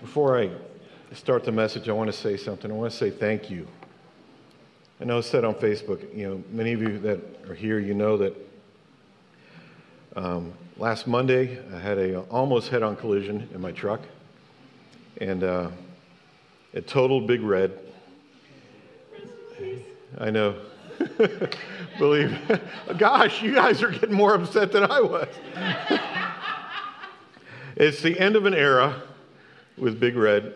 Before I start the message, I want to say something. I want to say thank you. I know I said on Facebook, you know, many of you that are here, you know that um, last Monday I had a almost head-on collision in my truck, and uh, it totaled Big Red. I know. Believe, gosh, you guys are getting more upset than I was. it's the end of an era with Big Red.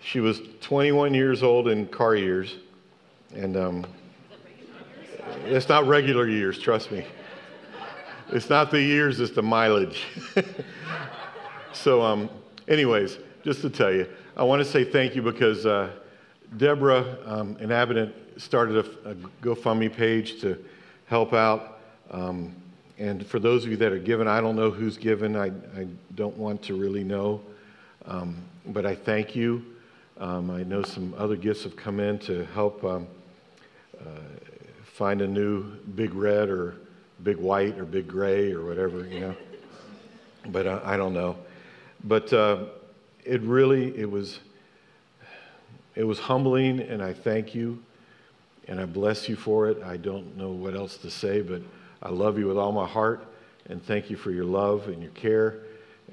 She was 21 years old in car years, and um, it's not regular years, trust me. It's not the years, it's the mileage. so, um, anyways, just to tell you, I want to say thank you because uh, Deborah um, and Abbott started a, a, GoFundMe page to help out. Um, and for those of you that are given, I don't know who's given. I, I don't want to really know. Um, but I thank you. Um, I know some other gifts have come in to help um, uh, find a new big red or big white or big gray or whatever, you know. But uh, I don't know. But uh, it really, it was, it was humbling, and I thank you, and I bless you for it. I don't know what else to say, but I love you with all my heart, and thank you for your love and your care.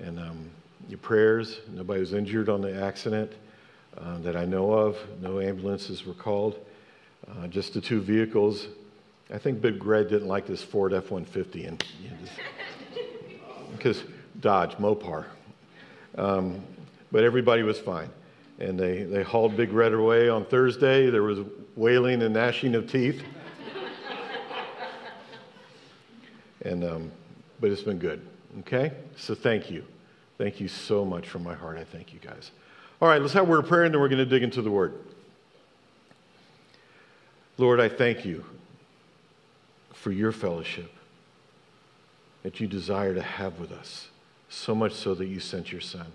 And um, your prayers. Nobody was injured on the accident uh, that I know of. No ambulances were called. Uh, just the two vehicles. I think Big Red didn't like this Ford F 150 and because Dodge, Mopar. Um, but everybody was fine. And they, they hauled Big Red away on Thursday. There was wailing and gnashing of teeth. and, um, but it's been good. Okay? So thank you. Thank you so much from my heart. I thank you guys. All right, let's have a word of prayer and then we're going to dig into the word. Lord, I thank you for your fellowship that you desire to have with us, so much so that you sent your son.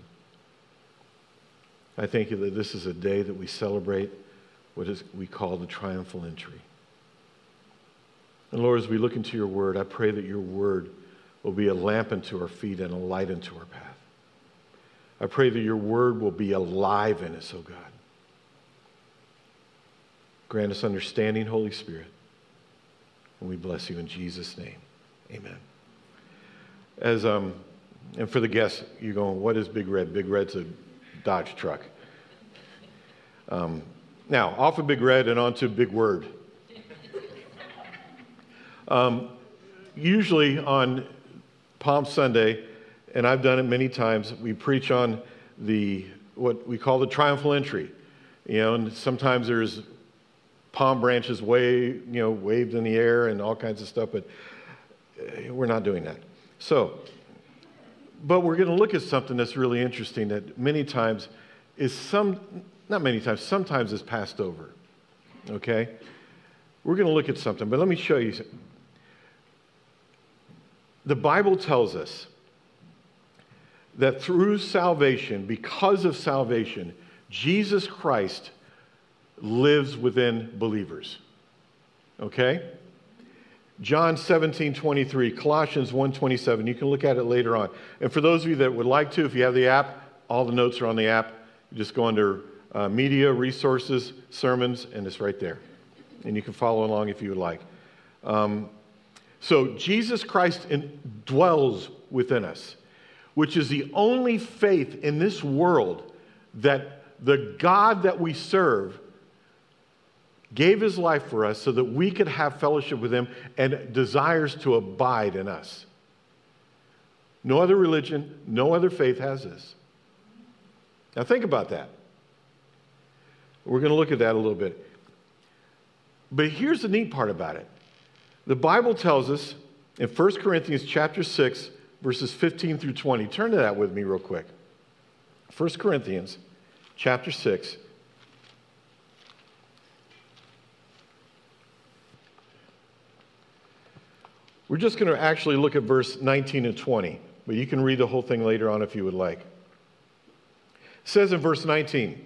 I thank you that this is a day that we celebrate what is, we call the triumphal entry. And Lord, as we look into your word, I pray that your word will be a lamp unto our feet and a light unto our path. I pray that your word will be alive in us, oh God. Grant us understanding, Holy Spirit. And we bless you in Jesus' name. Amen. As um, and for the guests, you're going, what is Big Red? Big Red's a Dodge truck. Um, now, off of Big Red and onto Big Word. Um, usually on Palm Sunday, and I've done it many times. We preach on the what we call the triumphal entry. You know, and sometimes there's palm branches wave, you know, waved in the air and all kinds of stuff, but uh, we're not doing that. So, but we're going to look at something that's really interesting that many times is some, not many times, sometimes is passed over. Okay? We're going to look at something, but let me show you. The Bible tells us that through salvation, because of salvation, Jesus Christ lives within believers. Okay? John 17, 23, Colossians 1, 27. You can look at it later on. And for those of you that would like to, if you have the app, all the notes are on the app. You just go under uh, media, resources, sermons, and it's right there. And you can follow along if you would like. Um, so Jesus Christ in, dwells within us which is the only faith in this world that the God that we serve gave his life for us so that we could have fellowship with him and desires to abide in us. No other religion, no other faith has this. Now think about that. We're going to look at that a little bit. But here's the neat part about it. The Bible tells us in 1 Corinthians chapter 6 verses 15 through 20. Turn to that with me real quick. 1 Corinthians chapter 6. We're just going to actually look at verse 19 and 20, but you can read the whole thing later on if you would like. It says in verse 19,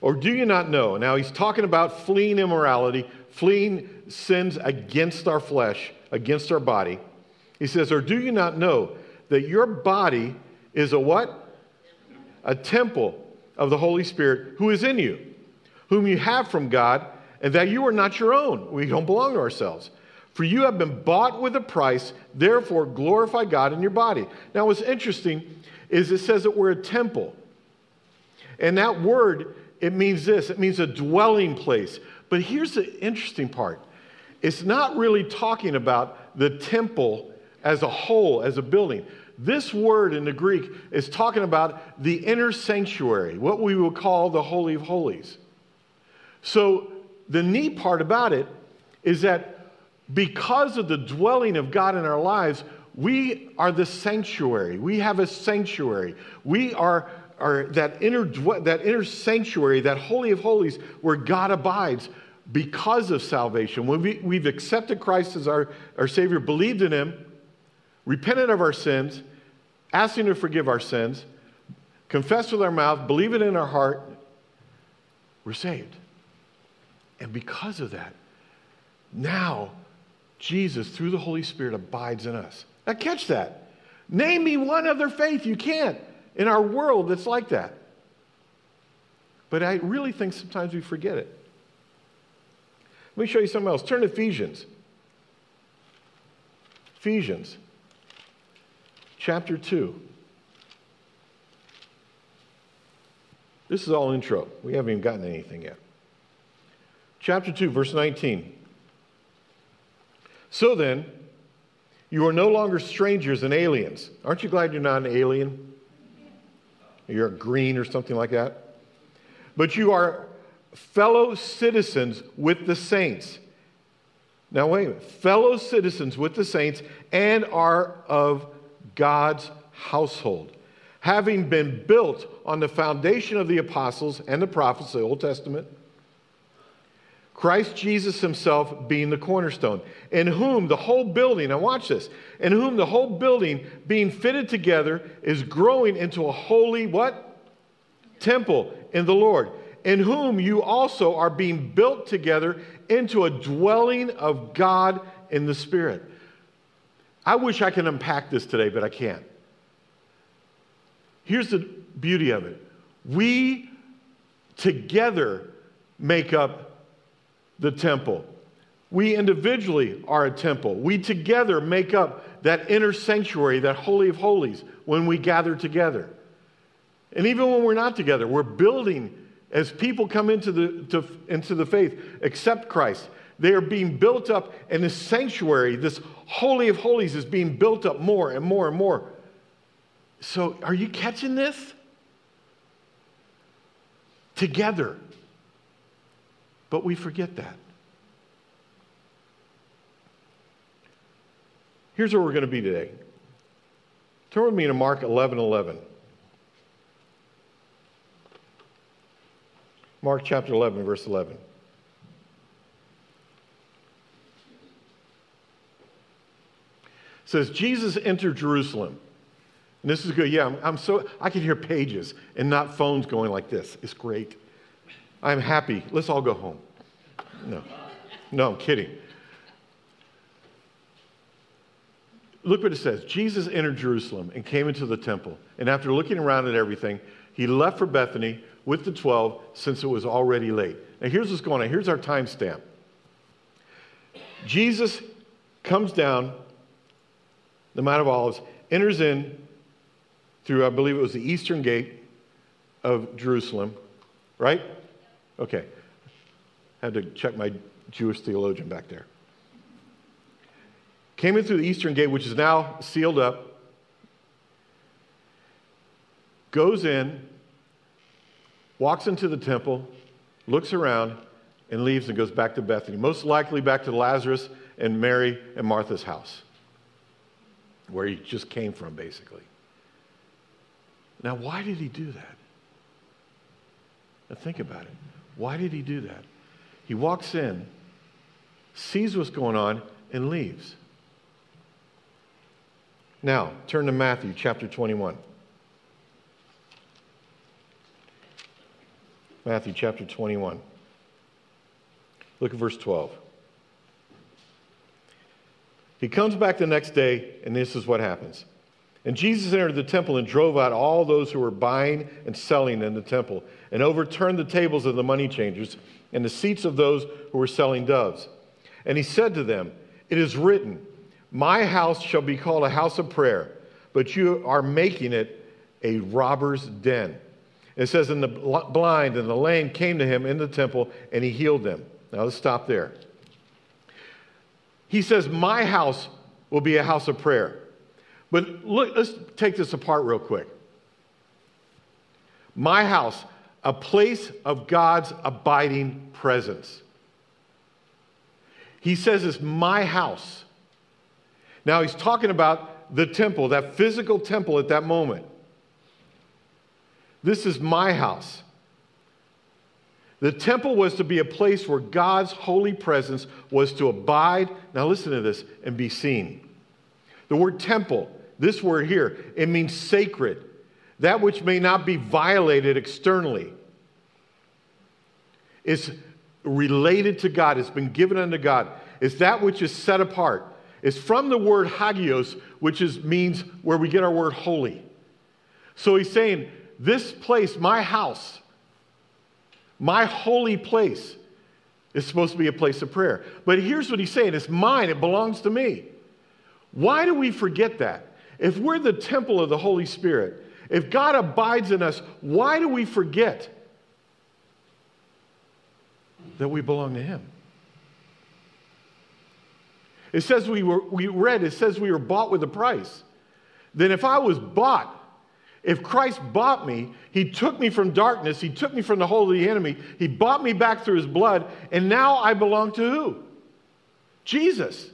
or do you not know? Now he's talking about fleeing immorality, fleeing sins against our flesh, against our body. He says, Or do you not know that your body is a what? a temple of the Holy Spirit who is in you, whom you have from God, and that you are not your own. We don't belong to ourselves. For you have been bought with a price, therefore glorify God in your body. Now, what's interesting is it says that we're a temple. And that word, it means this it means a dwelling place. But here's the interesting part it's not really talking about the temple as a whole, as a building. This word in the Greek is talking about the inner sanctuary, what we would call the Holy of Holies. So, the neat part about it is that because of the dwelling of God in our lives, we are the sanctuary. We have a sanctuary. We are, are that, inner, that inner sanctuary, that Holy of Holies, where God abides because of salvation. When we, we've accepted Christ as our, our Savior, believed in Him, repented of our sins, Him to forgive our sins, confessed with our mouth, believe it in our heart, we're saved. And because of that, now Jesus, through the Holy Spirit, abides in us. Now, catch that. Name me one other faith. You can't in our world that's like that. But I really think sometimes we forget it. Let me show you something else. Turn to Ephesians. Ephesians chapter 2. This is all intro. We haven't even gotten anything yet. Chapter 2, verse 19. So then, you are no longer strangers and aliens. Aren't you glad you're not an alien? You're a green or something like that. But you are fellow citizens with the saints. Now, wait a minute. Fellow citizens with the saints and are of God's household, having been built on the foundation of the apostles and the prophets, the Old Testament Christ Jesus himself being the cornerstone, in whom the whole building, now watch this, in whom the whole building being fitted together is growing into a holy what? Temple in the Lord, in whom you also are being built together into a dwelling of God in the Spirit. I wish I could unpack this today, but I can't. Here's the beauty of it we together make up the temple. We individually are a temple. We together make up that inner sanctuary, that Holy of Holies, when we gather together. And even when we're not together, we're building as people come into the, to, into the faith, accept Christ. They are being built up, and this sanctuary, this Holy of Holies, is being built up more and more and more. So, are you catching this? Together. But we forget that. Here's where we're going to be today. Turn with me to Mark 11 11. Mark chapter 11, verse 11. Says, Jesus entered Jerusalem. And this is good. Yeah, I'm, I'm so, I can hear pages and not phones going like this. It's great. I'm happy. Let's all go home. No, no, I'm kidding. Look what it says Jesus entered Jerusalem and came into the temple. And after looking around at everything, he left for Bethany with the 12 since it was already late. Now, here's what's going on. Here's our timestamp. Jesus comes down the Mount of Olives, enters in through, I believe it was the eastern gate of Jerusalem, right? Okay. Had to check my Jewish theologian back there. Came in through the eastern gate, which is now sealed up. Goes in, walks into the temple, looks around, and leaves and goes back to Bethany. Most likely back to Lazarus and Mary and Martha's house, where he just came from, basically. Now, why did he do that? Now, think about it. Why did he do that? He walks in, sees what's going on, and leaves. Now, turn to Matthew chapter 21. Matthew chapter 21. Look at verse 12. He comes back the next day, and this is what happens. And Jesus entered the temple and drove out all those who were buying and selling in the temple, and overturned the tables of the money changers and the seats of those who were selling doves. And he said to them, It is written, My house shall be called a house of prayer, but you are making it a robber's den. It says, And the blind and the lame came to him in the temple, and he healed them. Now let's stop there. He says, My house will be a house of prayer. But look, let's take this apart real quick. My house, a place of God's abiding presence. He says it's my house. Now he's talking about the temple, that physical temple at that moment. This is my house. The temple was to be a place where God's holy presence was to abide. Now, listen to this and be seen. The word temple, this word here, it means sacred, that which may not be violated externally. It's related to God, it's been given unto God. It's that which is set apart. It's from the word hagios, which is, means where we get our word holy. So he's saying, This place, my house, my holy place, is supposed to be a place of prayer. But here's what he's saying it's mine, it belongs to me. Why do we forget that? If we're the temple of the Holy Spirit, if God abides in us, why do we forget that we belong to Him? It says we were, we read, it says we were bought with a price. Then if I was bought, if Christ bought me, he took me from darkness, he took me from the hold of the enemy, he bought me back through his blood, and now I belong to who? Jesus.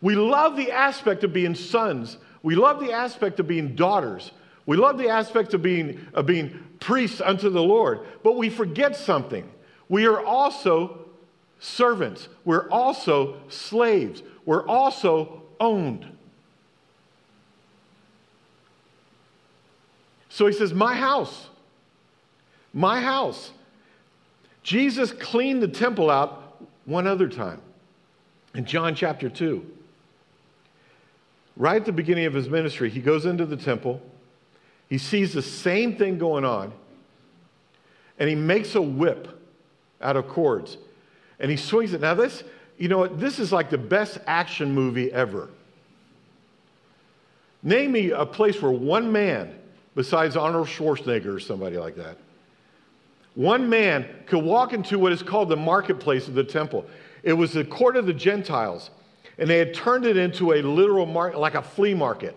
We love the aspect of being sons. We love the aspect of being daughters. We love the aspect of being, of being priests unto the Lord. But we forget something. We are also servants. We're also slaves. We're also owned. So he says, My house. My house. Jesus cleaned the temple out one other time in John chapter 2. Right at the beginning of his ministry, he goes into the temple. He sees the same thing going on, and he makes a whip out of cords and he swings it. Now, this, you know, what, this is like the best action movie ever. Name me a place where one man, besides Arnold Schwarzenegger or somebody like that, one man could walk into what is called the marketplace of the temple. It was the court of the Gentiles, and they had turned it into a literal market, like a flea market,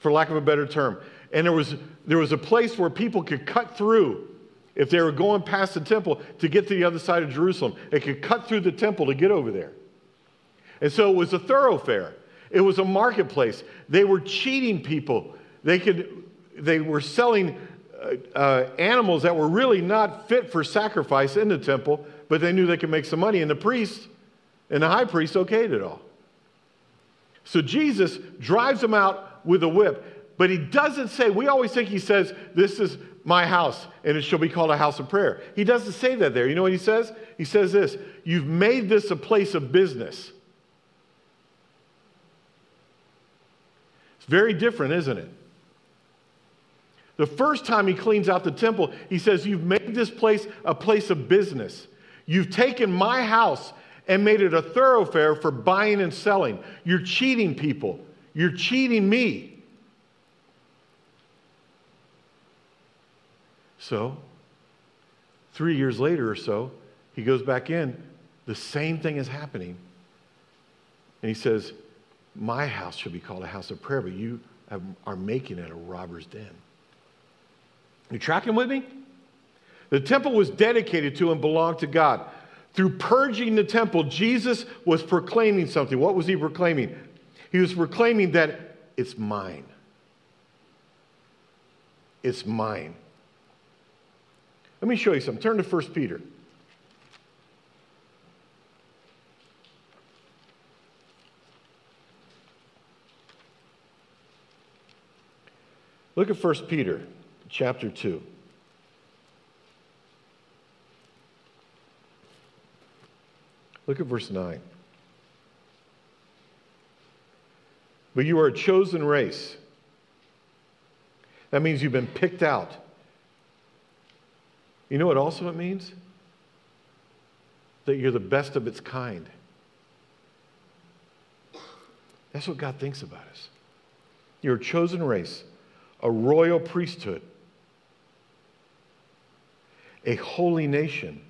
for lack of a better term. And there was, there was a place where people could cut through if they were going past the temple to get to the other side of Jerusalem. They could cut through the temple to get over there. And so it was a thoroughfare. It was a marketplace. They were cheating people. They, could, they were selling uh, uh, animals that were really not fit for sacrifice in the temple, but they knew they could make some money. And the priest and the high priest okayed it all. So Jesus drives them out with a whip, but he doesn't say, we always think he says, this is my house, and it shall be called a house of prayer. He doesn't say that there. You know what he says? He says this You've made this a place of business. It's very different, isn't it? The first time he cleans out the temple, he says, You've made this place a place of business. You've taken my house and made it a thoroughfare for buying and selling. You're cheating people. You're cheating me. So, three years later or so, he goes back in. The same thing is happening. And he says, My house shall be called a house of prayer, but you are making it a robber's den. You tracking with me? The temple was dedicated to and belonged to God. Through purging the temple, Jesus was proclaiming something. What was he proclaiming? He was proclaiming that it's mine. It's mine. Let me show you something. Turn to 1 Peter. Look at 1 Peter chapter 2. Look at verse 9. but you are a chosen race. That means you've been picked out. You know what also it means? That you're the best of its kind. That's what God thinks about us. You're a chosen race, a royal priesthood, a holy nation.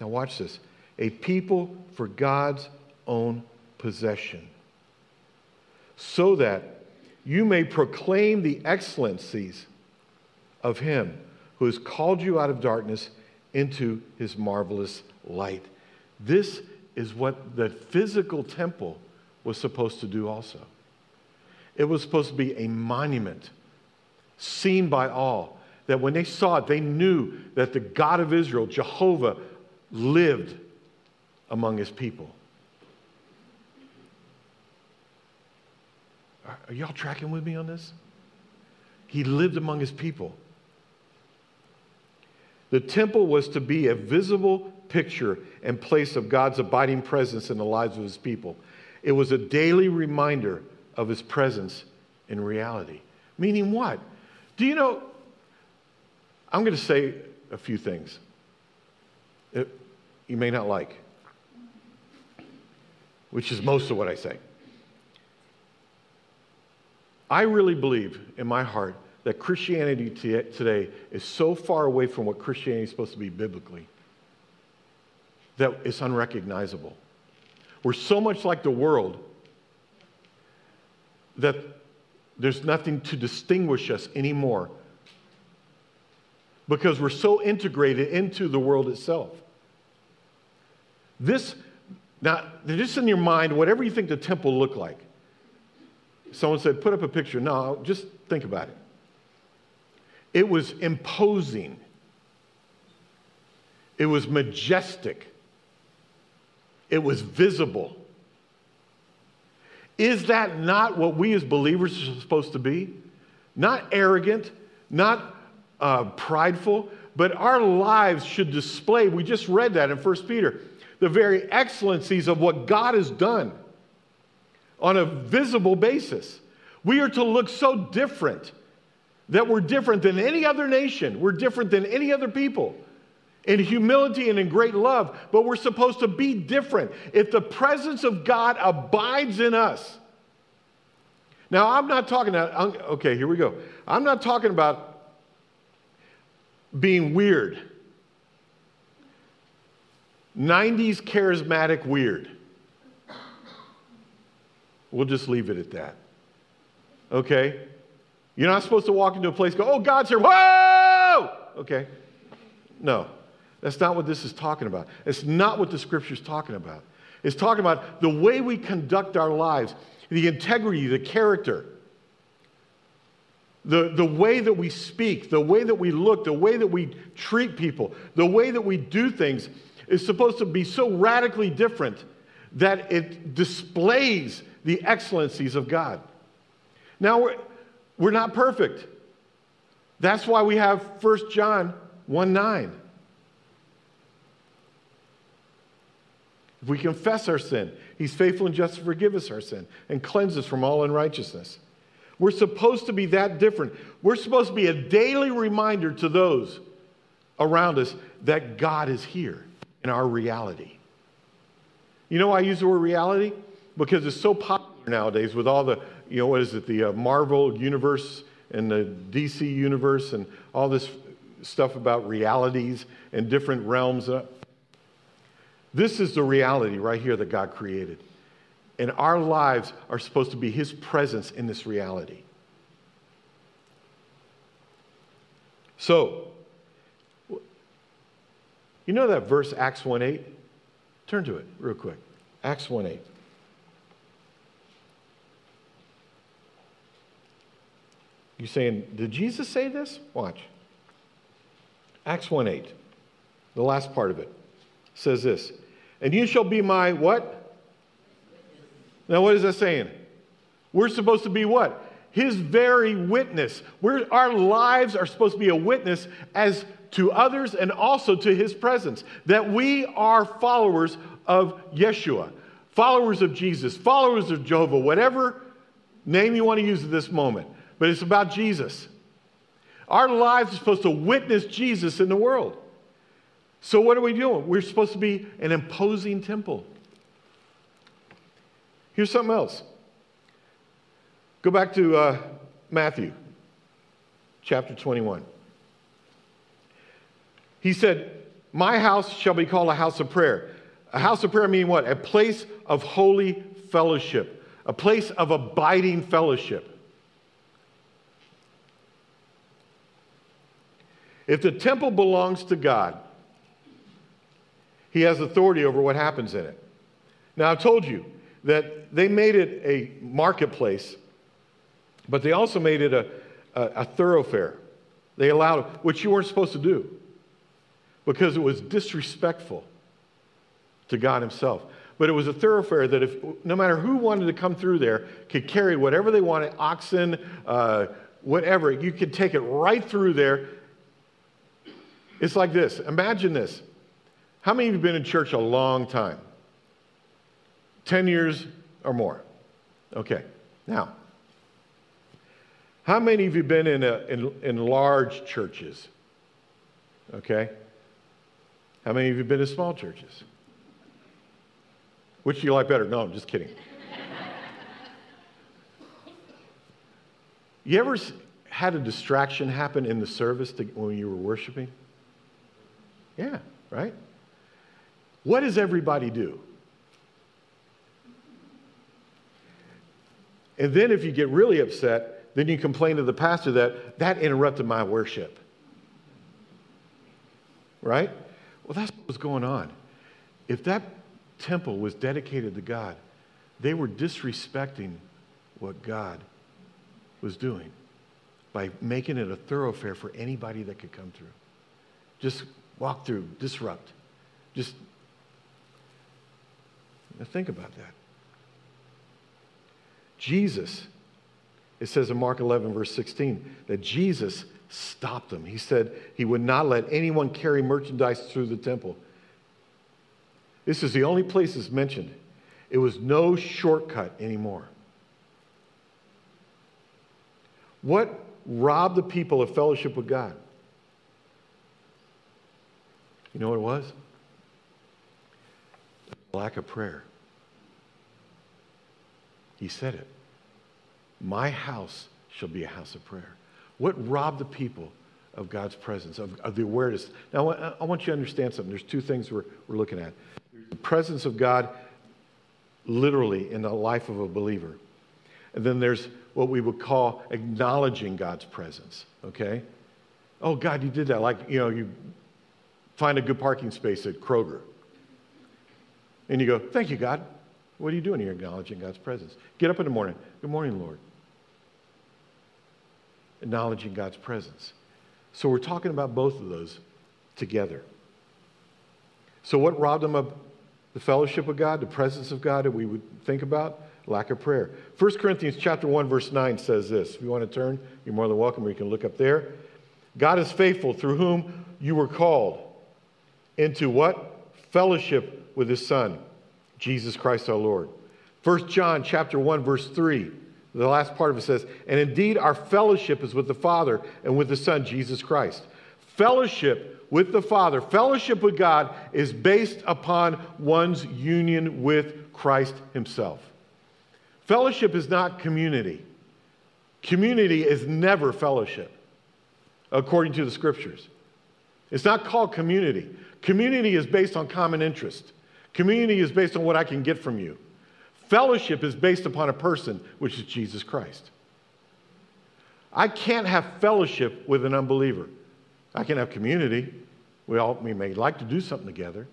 Now, watch this a people for God's own possession, so that you may proclaim the excellencies of Him who has called you out of darkness into His marvelous light. This is what the physical temple was supposed to do also. It was supposed to be a monument seen by all, that when they saw it, they knew that the God of Israel, Jehovah, lived among his people. Are y'all tracking with me on this? He lived among his people. The temple was to be a visible picture and place of God's abiding presence in the lives of his people. It was a daily reminder of his presence in reality. Meaning what? Do you know? I'm going to say a few things that you may not like, which is most of what I say. I really believe in my heart that Christianity today is so far away from what Christianity is supposed to be biblically that it's unrecognizable. We're so much like the world that there's nothing to distinguish us anymore because we're so integrated into the world itself. This, now, just in your mind, whatever you think the temple looked like. Someone said, put up a picture. No, just think about it. It was imposing, it was majestic, it was visible. Is that not what we as believers are supposed to be? Not arrogant, not uh, prideful, but our lives should display, we just read that in 1 Peter, the very excellencies of what God has done on a visible basis. We are to look so different that we're different than any other nation, we're different than any other people in humility and in great love, but we're supposed to be different. If the presence of God abides in us, now I'm not talking about, okay, here we go. I'm not talking about being weird. 90s charismatic weird. We'll just leave it at that. Okay? You're not supposed to walk into a place go, oh, God's here. Whoa! Okay. No. That's not what this is talking about. It's not what the scripture is talking about. It's talking about the way we conduct our lives, the integrity, the character, the, the way that we speak, the way that we look, the way that we treat people, the way that we do things is supposed to be so radically different that it displays the excellencies of God. Now, we're, we're not perfect. That's why we have 1 John 1 9. If we confess our sin, He's faithful and just to forgive us our sin and cleanse us from all unrighteousness. We're supposed to be that different. We're supposed to be a daily reminder to those around us that God is here in our reality. You know why I use the word reality? Because it's so popular nowadays with all the, you know, what is it, the uh, Marvel universe and the DC universe and all this stuff about realities and different realms. This is the reality right here that God created. And our lives are supposed to be His presence in this reality. So, you know that verse, Acts 1 8? Turn to it real quick. Acts 1 8. You saying, did Jesus say this? Watch. Acts 1 8, the last part of it, says this and you shall be my what? Now, what is that saying? We're supposed to be what? His very witness. We're, our lives are supposed to be a witness as to others and also to his presence. That we are followers of Yeshua, followers of Jesus, followers of Jehovah, whatever name you want to use at this moment, but it's about Jesus. Our lives are supposed to witness Jesus in the world. So, what are we doing? We're supposed to be an imposing temple. Here's something else. Go back to uh, Matthew chapter 21. He said, My house shall be called a house of prayer. A house of prayer meaning what? A place of holy fellowship, a place of abiding fellowship. If the temple belongs to God, He has authority over what happens in it. Now, I've told you that they made it a marketplace, but they also made it a, a, a thoroughfare. They allowed, which you weren't supposed to do, because it was disrespectful to God Himself. But it was a thoroughfare that if no matter who wanted to come through there could carry whatever they wanted, oxen, uh, whatever, you could take it right through there. It's like this. Imagine this. How many of you have been in church a long time? 10 years or more. Okay. Now, how many of you been in, a, in, in large churches? Okay. How many of you been in small churches? Which do you like better? No, I'm just kidding. you ever had a distraction happen in the service to, when you were worshiping? Yeah, right? What does everybody do? And then if you get really upset, then you complain to the pastor that that interrupted my worship. Right? Well, that's what was going on. If that temple was dedicated to God, they were disrespecting what God was doing by making it a thoroughfare for anybody that could come through. Just walk through, disrupt. Just think about that. Jesus, it says in Mark 11, verse 16, that Jesus stopped them. He said he would not let anyone carry merchandise through the temple. This is the only place it's mentioned. It was no shortcut anymore. What robbed the people of fellowship with God? You know what it was? Lack of prayer. He said it. My house shall be a house of prayer. What robbed the people of God's presence, of, of the awareness? Now, I want you to understand something. There's two things we're, we're looking at the presence of God literally in the life of a believer. And then there's what we would call acknowledging God's presence, okay? Oh, God, you did that. Like, you know, you find a good parking space at Kroger. And you go, Thank you, God. What are you doing here acknowledging God's presence? Get up in the morning. Good morning, Lord. Acknowledging God's presence. So we're talking about both of those together. So what robbed them of the fellowship of God, the presence of God that we would think about? Lack of prayer. 1 Corinthians chapter 1, verse 9 says this. If you want to turn, you're more than welcome, or you can look up there. God is faithful through whom you were called into what? Fellowship with his Son Jesus Christ our Lord. 1 John chapter 1 verse 3. The last part of it says, "And indeed our fellowship is with the Father and with the Son Jesus Christ." Fellowship with the Father, fellowship with God is based upon one's union with Christ himself. Fellowship is not community. Community is never fellowship, according to the scriptures. It's not called community. Community is based on common interest. Community is based on what I can get from you. Fellowship is based upon a person, which is Jesus Christ. I can't have fellowship with an unbeliever. I can have community. We all we may like to do something together.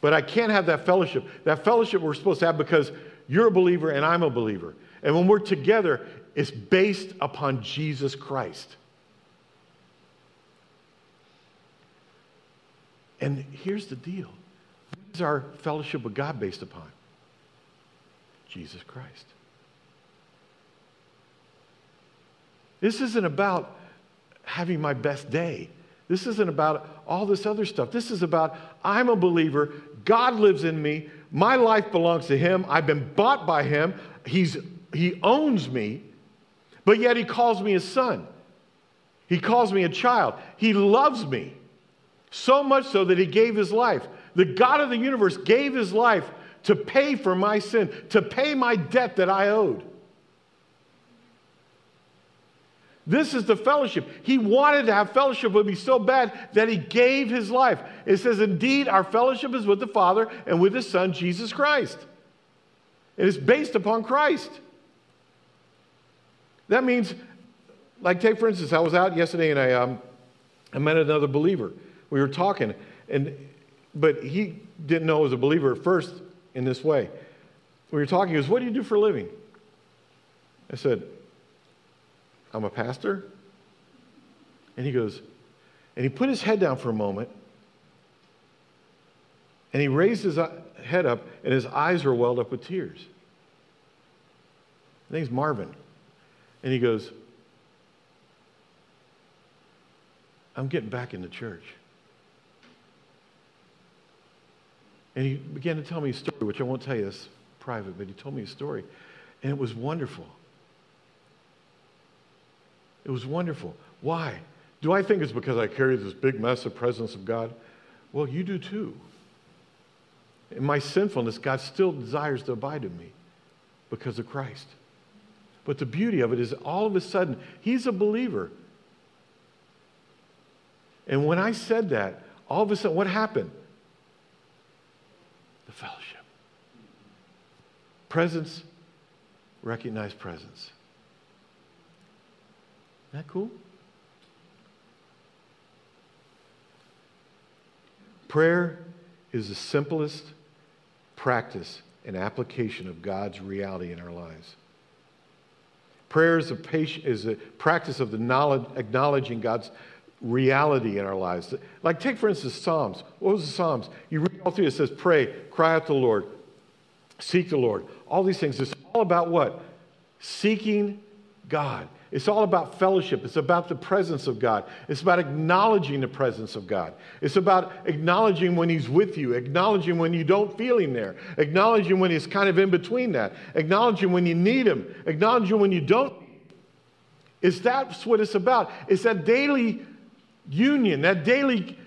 But I can't have that fellowship. That fellowship we're supposed to have because you're a believer and I'm a believer. And when we're together, it's based upon Jesus Christ. And here's the deal is our fellowship with God based upon? Jesus Christ. This isn't about having my best day. This isn't about all this other stuff. This is about I'm a believer. God lives in me. My life belongs to Him. I've been bought by Him. He's he owns me, but yet he calls me his son. He calls me a child. He loves me so much so that he gave his life. The God of the universe gave his life to pay for my sin, to pay my debt that I owed. This is the fellowship. He wanted to have fellowship with me so bad that he gave his life. It says, Indeed, our fellowship is with the Father and with his Son, Jesus Christ. It is based upon Christ. That means, like, take for instance, I was out yesterday and I, um, I met another believer. We were talking, and but he didn't know I was a believer at first in this way. We were talking, he goes, What do you do for a living? I said, I'm a pastor. And he goes, and he put his head down for a moment, and he raised his uh, head up, and his eyes were welled up with tears. His name's Marvin. And he goes, I'm getting back in the church. And he began to tell me a story, which I won't tell you, it's private, but he told me a story. And it was wonderful. It was wonderful. Why? Do I think it's because I carry this big, massive presence of God? Well, you do too. In my sinfulness, God still desires to abide in me because of Christ. But the beauty of it is all of a sudden, he's a believer. And when I said that, all of a sudden, what happened? Fellowship. Presence, recognize presence. Isn't that cool? Prayer is the simplest practice and application of God's reality in our lives. Prayer is a, patient, is a practice of the knowledge, acknowledging God's reality in our lives. Like, take for instance Psalms. What was the Psalms? You read all through it says, pray, cry out to the Lord, seek the Lord. All these things. It's all about what? Seeking God. It's all about fellowship. It's about the presence of God. It's about acknowledging the presence of God. It's about acknowledging when He's with you, acknowledging when you don't feel Him there, acknowledging when He's kind of in between that, acknowledging when you need Him, acknowledging when you don't. Is that's what it's about. It's that daily union, that daily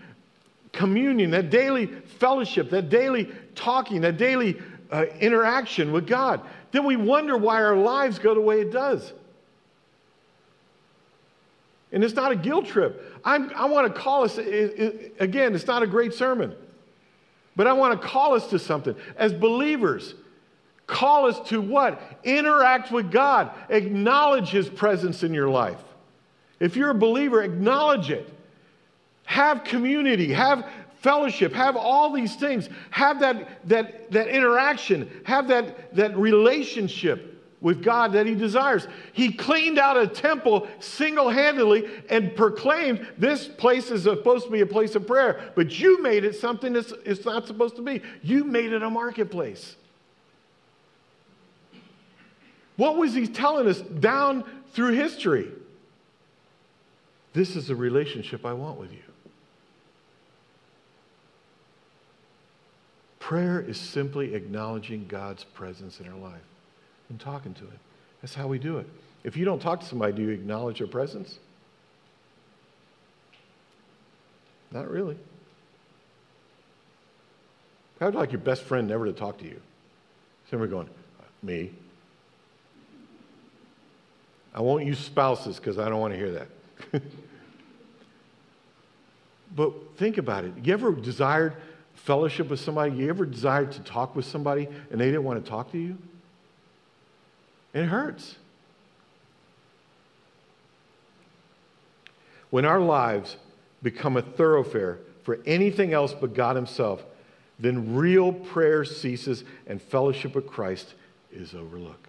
communion, that daily fellowship, that daily talking, that daily uh, interaction with God. Then we wonder why our lives go the way it does. And it's not a guilt trip. I'm, i want to call us, it, it, again, it's not a great sermon, but I want to call us to something. As believers, call us to what? Interact with God, acknowledge His presence in your life. If you're a believer, acknowledge it. Have community, have fellowship, have all these things, have that, that, that interaction, have that, that relationship with God that he desires. He cleaned out a temple single handedly and proclaimed this place is supposed to be a place of prayer, but you made it something that's it's not supposed to be. You made it a marketplace. What was he telling us down through history? This is the relationship I want with you. Prayer is simply acknowledging God's presence in our life and talking to Him. That's how we do it. If you don't talk to somebody, do you acknowledge their presence? Not really. How would like your best friend never to talk to you? Somebody going, uh, me. I won't use spouses because I don't want to hear that. but think about it. You ever desired fellowship with somebody? You ever desired to talk with somebody and they didn't want to talk to you? It hurts. When our lives become a thoroughfare for anything else but God Himself, then real prayer ceases and fellowship with Christ is overlooked.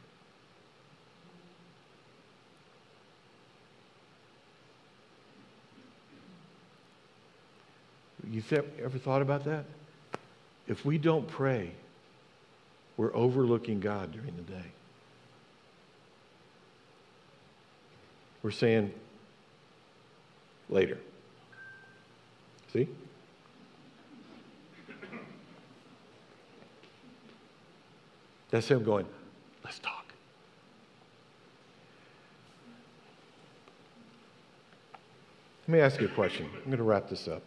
You th- ever thought about that? If we don't pray, we're overlooking God during the day. We're saying later. See? That's him going, let's talk. Let me ask you a question. I'm going to wrap this up.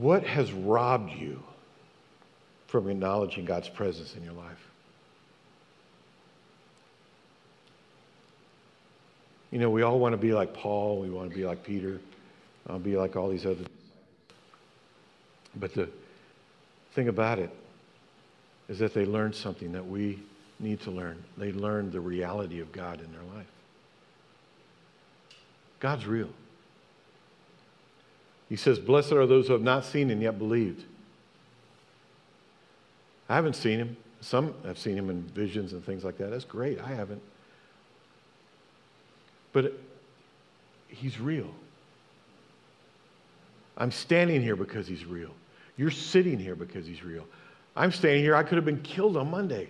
What has robbed you from acknowledging God's presence in your life? You know, we all want to be like Paul, we want to be like Peter, uh, be like all these other. But the thing about it is that they learned something that we need to learn. They learned the reality of God in their life. God's real. He says, Blessed are those who have not seen and yet believed. I haven't seen him. Some have seen him in visions and things like that. That's great. I haven't. But he's real. I'm standing here because he's real. You're sitting here because he's real. I'm standing here. I could have been killed on Monday.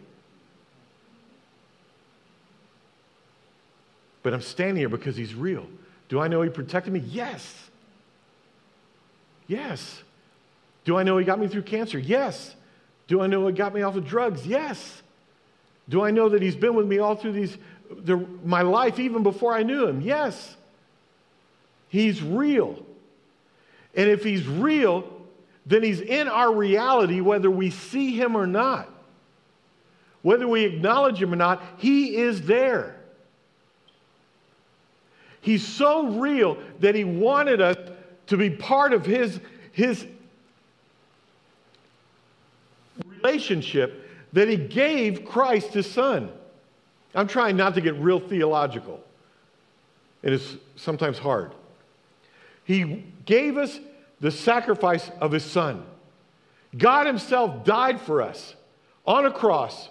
But I'm standing here because he's real. Do I know he protected me? Yes. Yes. Do I know he got me through cancer? Yes. Do I know he got me off of drugs? Yes. Do I know that he's been with me all through these, the, my life, even before I knew him? Yes. He's real. And if he's real, then he's in our reality whether we see him or not. Whether we acknowledge him or not, he is there. He's so real that he wanted us to be part of his, his relationship that he gave Christ his son. I'm trying not to get real theological. It is sometimes hard. He gave us the sacrifice of his son. God himself died for us on a cross,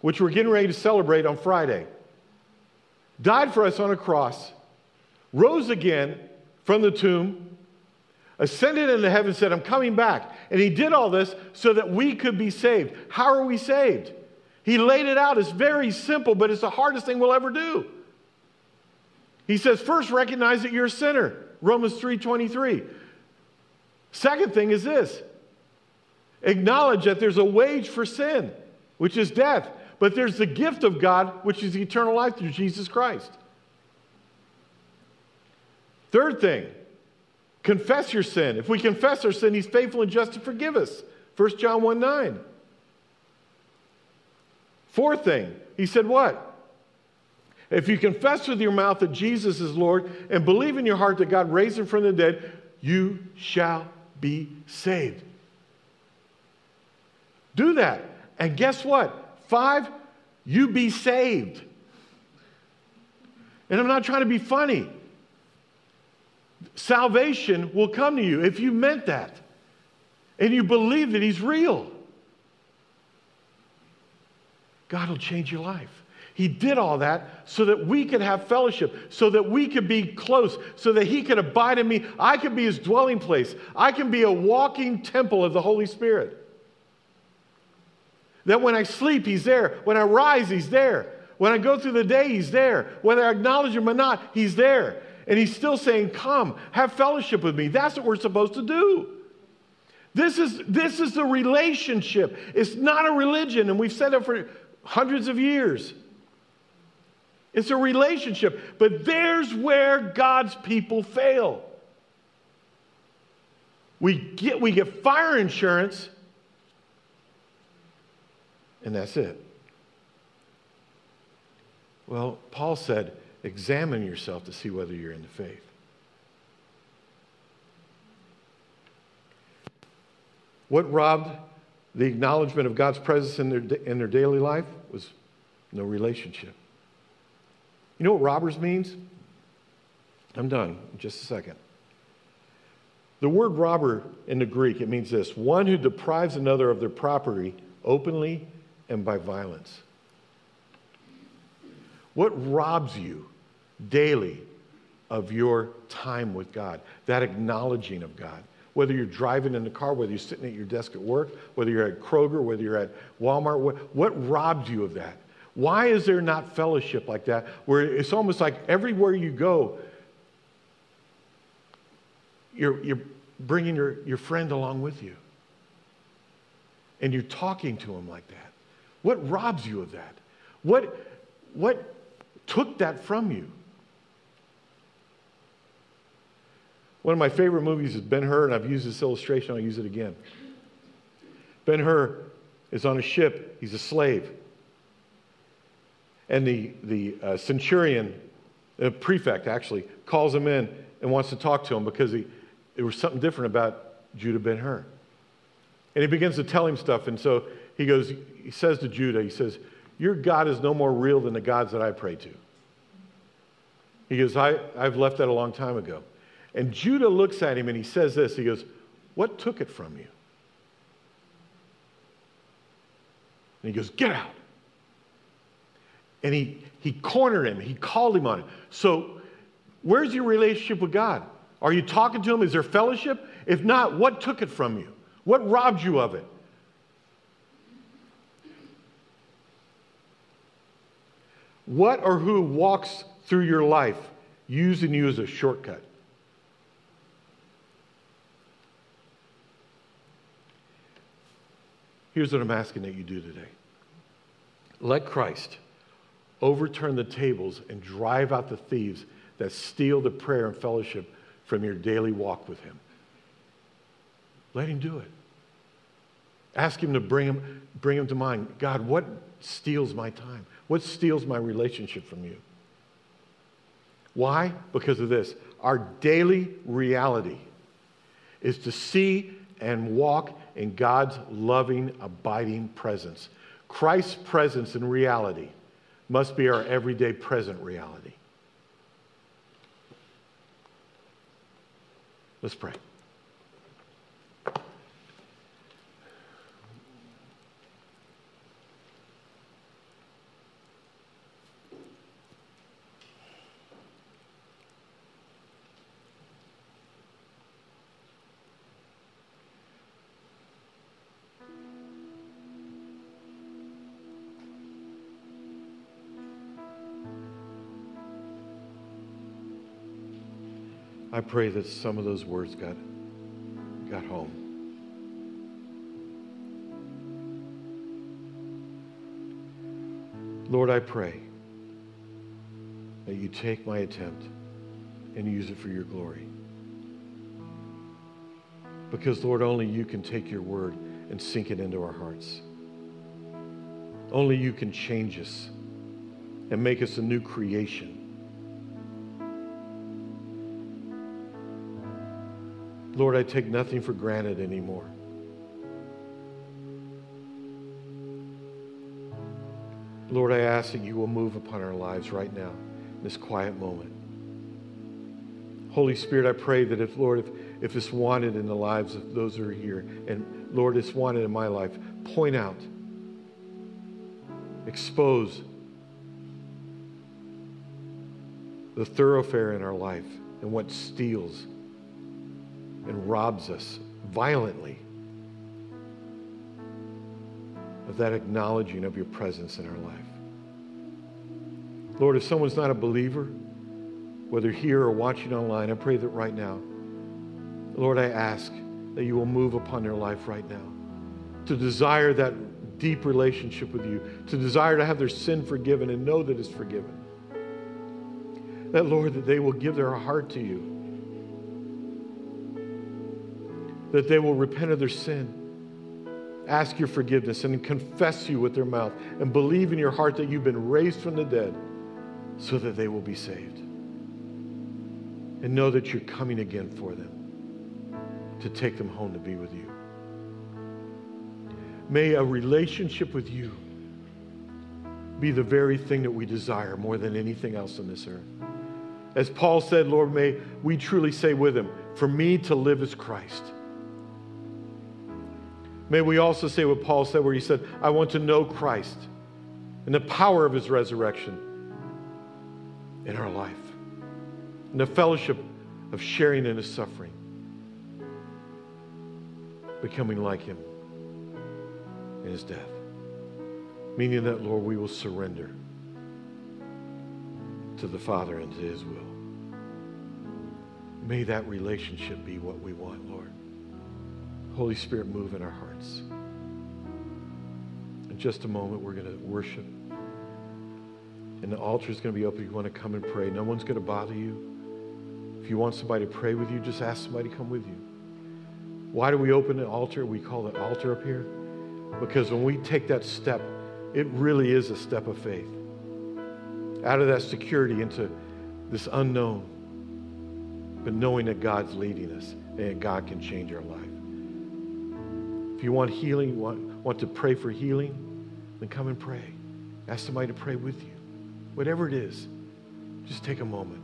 which we're getting ready to celebrate on Friday died for us on a cross, rose again from the tomb, ascended into heaven, said, I'm coming back. And he did all this so that we could be saved. How are we saved? He laid it out. It's very simple, but it's the hardest thing we'll ever do. He says, first recognize that you're a sinner. Romans 3:23. Second thing is this. Acknowledge that there's a wage for sin, which is death. But there's the gift of God, which is eternal life through Jesus Christ. Third thing, confess your sin. If we confess our sin, He's faithful and just to forgive us. 1 John 1 9. Fourth thing, He said what? If you confess with your mouth that Jesus is Lord and believe in your heart that God raised him from the dead, you shall be saved. Do that. And guess what? Five, you be saved. And I'm not trying to be funny. Salvation will come to you if you meant that and you believe that He's real. God will change your life. He did all that so that we could have fellowship, so that we could be close, so that He could abide in me. I could be His dwelling place. I can be a walking temple of the Holy Spirit. That when I sleep, He's there. When I rise, He's there. When I go through the day, He's there. Whether I acknowledge Him or not, He's there. And He's still saying, Come, have fellowship with me. That's what we're supposed to do. This is, this is the relationship. It's not a religion, and we've said it for hundreds of years. It's a relationship. But there's where God's people fail. We get, we get fire insurance and that's it. Well, Paul said, examine yourself to see whether you're in the faith. What robbed the acknowledgement of God's presence in their, in their daily life was no relationship. You know what robbers means? I'm done in just a second. The word robber in the Greek, it means this one who deprives another of their property openly and by violence. What robs you daily of your time with God, that acknowledging of God? Whether you're driving in the car, whether you're sitting at your desk at work, whether you're at Kroger, whether you're at Walmart, what, what robs you of that? Why is there not fellowship like that where it's almost like everywhere you go, you're, you're bringing your, your friend along with you? And you're talking to him like that. What robs you of that? What, what took that from you? One of my favorite movies is Ben Hur, and I've used this illustration, I'll use it again. Ben Hur is on a ship, he's a slave. And the, the uh, centurion, the prefect actually, calls him in and wants to talk to him because he, there was something different about Judah Ben Hur. And he begins to tell him stuff. And so he goes, he says to Judah, he says, Your God is no more real than the gods that I pray to. He goes, I, I've left that a long time ago. And Judah looks at him and he says this He goes, What took it from you? And he goes, Get out. And he, he cornered him, he called him on it. So, where's your relationship with God? Are you talking to him? Is there fellowship? If not, what took it from you? What robbed you of it? What or who walks through your life using you as a shortcut? Here's what I'm asking that you do today let Christ overturn the tables and drive out the thieves that steal the prayer and fellowship from your daily walk with Him. Let Him do it. Ask Him to bring Him, bring him to mind. God, what steals my time? What steals my relationship from you? Why? Because of this. Our daily reality is to see and walk in God's loving, abiding presence. Christ's presence and reality must be our everyday present reality. Let's pray. I pray that some of those words got, got home. Lord, I pray that you take my attempt and use it for your glory. Because, Lord, only you can take your word and sink it into our hearts. Only you can change us and make us a new creation. Lord, I take nothing for granted anymore. Lord, I ask that you will move upon our lives right now, in this quiet moment. Holy Spirit, I pray that if, Lord, if, if it's wanted in the lives of those who are here, and Lord, it's wanted in my life, point out, expose the thoroughfare in our life and what steals and robs us violently of that acknowledging of your presence in our life. Lord, if someone's not a believer, whether here or watching online, I pray that right now, Lord, I ask that you will move upon their life right now to desire that deep relationship with you, to desire to have their sin forgiven and know that it's forgiven. That, Lord, that they will give their heart to you that they will repent of their sin, ask your forgiveness, and confess you with their mouth, and believe in your heart that you've been raised from the dead so that they will be saved. And know that you're coming again for them to take them home to be with you. May a relationship with you be the very thing that we desire more than anything else on this earth. As Paul said, Lord, may we truly say with him, For me to live is Christ May we also say what Paul said, where he said, I want to know Christ and the power of his resurrection in our life, and the fellowship of sharing in his suffering, becoming like him in his death. Meaning that, Lord, we will surrender to the Father and to his will. May that relationship be what we want, Lord. Holy Spirit, move in our hearts. In just a moment, we're going to worship. And the altar is going to be open if you want to come and pray. No one's going to bother you. If you want somebody to pray with you, just ask somebody to come with you. Why do we open the altar? We call it altar up here. Because when we take that step, it really is a step of faith. Out of that security into this unknown, but knowing that God's leading us and God can change our life. If you want healing, you want, want to pray for healing, then come and pray. Ask somebody to pray with you. Whatever it is, just take a moment.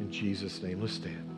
In Jesus' name, let's stand.